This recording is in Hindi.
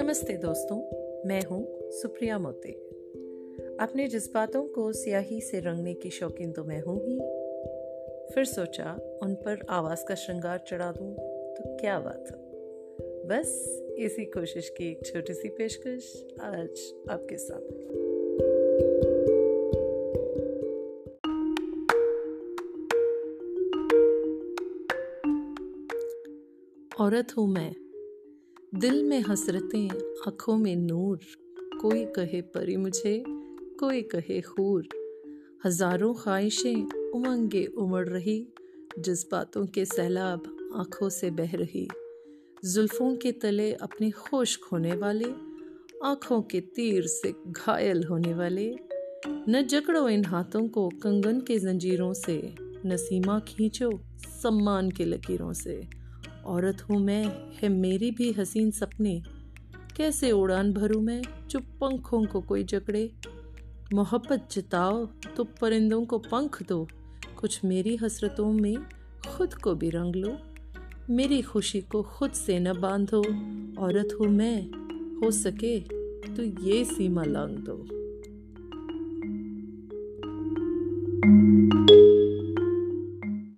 नमस्ते दोस्तों, मैं हूँ सुप्रिया मोते। अपने जज्बातों को स्याही से रंगने की शौकीन तो मैं हूँ ही। फिर सोचा, उन पर आवाज़ का श्रृंगार चढ़ा दूँ तो क्या बात। बस इसी कोशिश की एक छोटी सी पेशकश आज आपके सामने। औरत हूँ मैं। दिल में हसरतें, आँखों में नूर। कोई कहे परी मुझे, कोई कहे हूर। हज़ारों ख्वाहिशें उमंगे उमड़ रही, जज्बातों के सैलाब आँखों से बह रही। जुल्फों के तले अपने होश खोने वाले, आँखों के तीर से घायल होने वाले। न जकड़ो इन हाथों को कंगन के जंजीरों से नसीमा खींचो सम्मान के लकीरों से। औरत हूँ मैं, है मेरी भी हसीन सपने। कैसे उड़ान भरूँ मैं जो पंखों को कोई जकड़े? मोहब्बत जताओ तो परिंदों को पंख दो। कुछ मेरी हसरतों में खुद को भी रंग लो। मेरी खुशी को खुद से न बांधो। औरत हूँ मैं, हो सके तो ये सीमा लांग दो।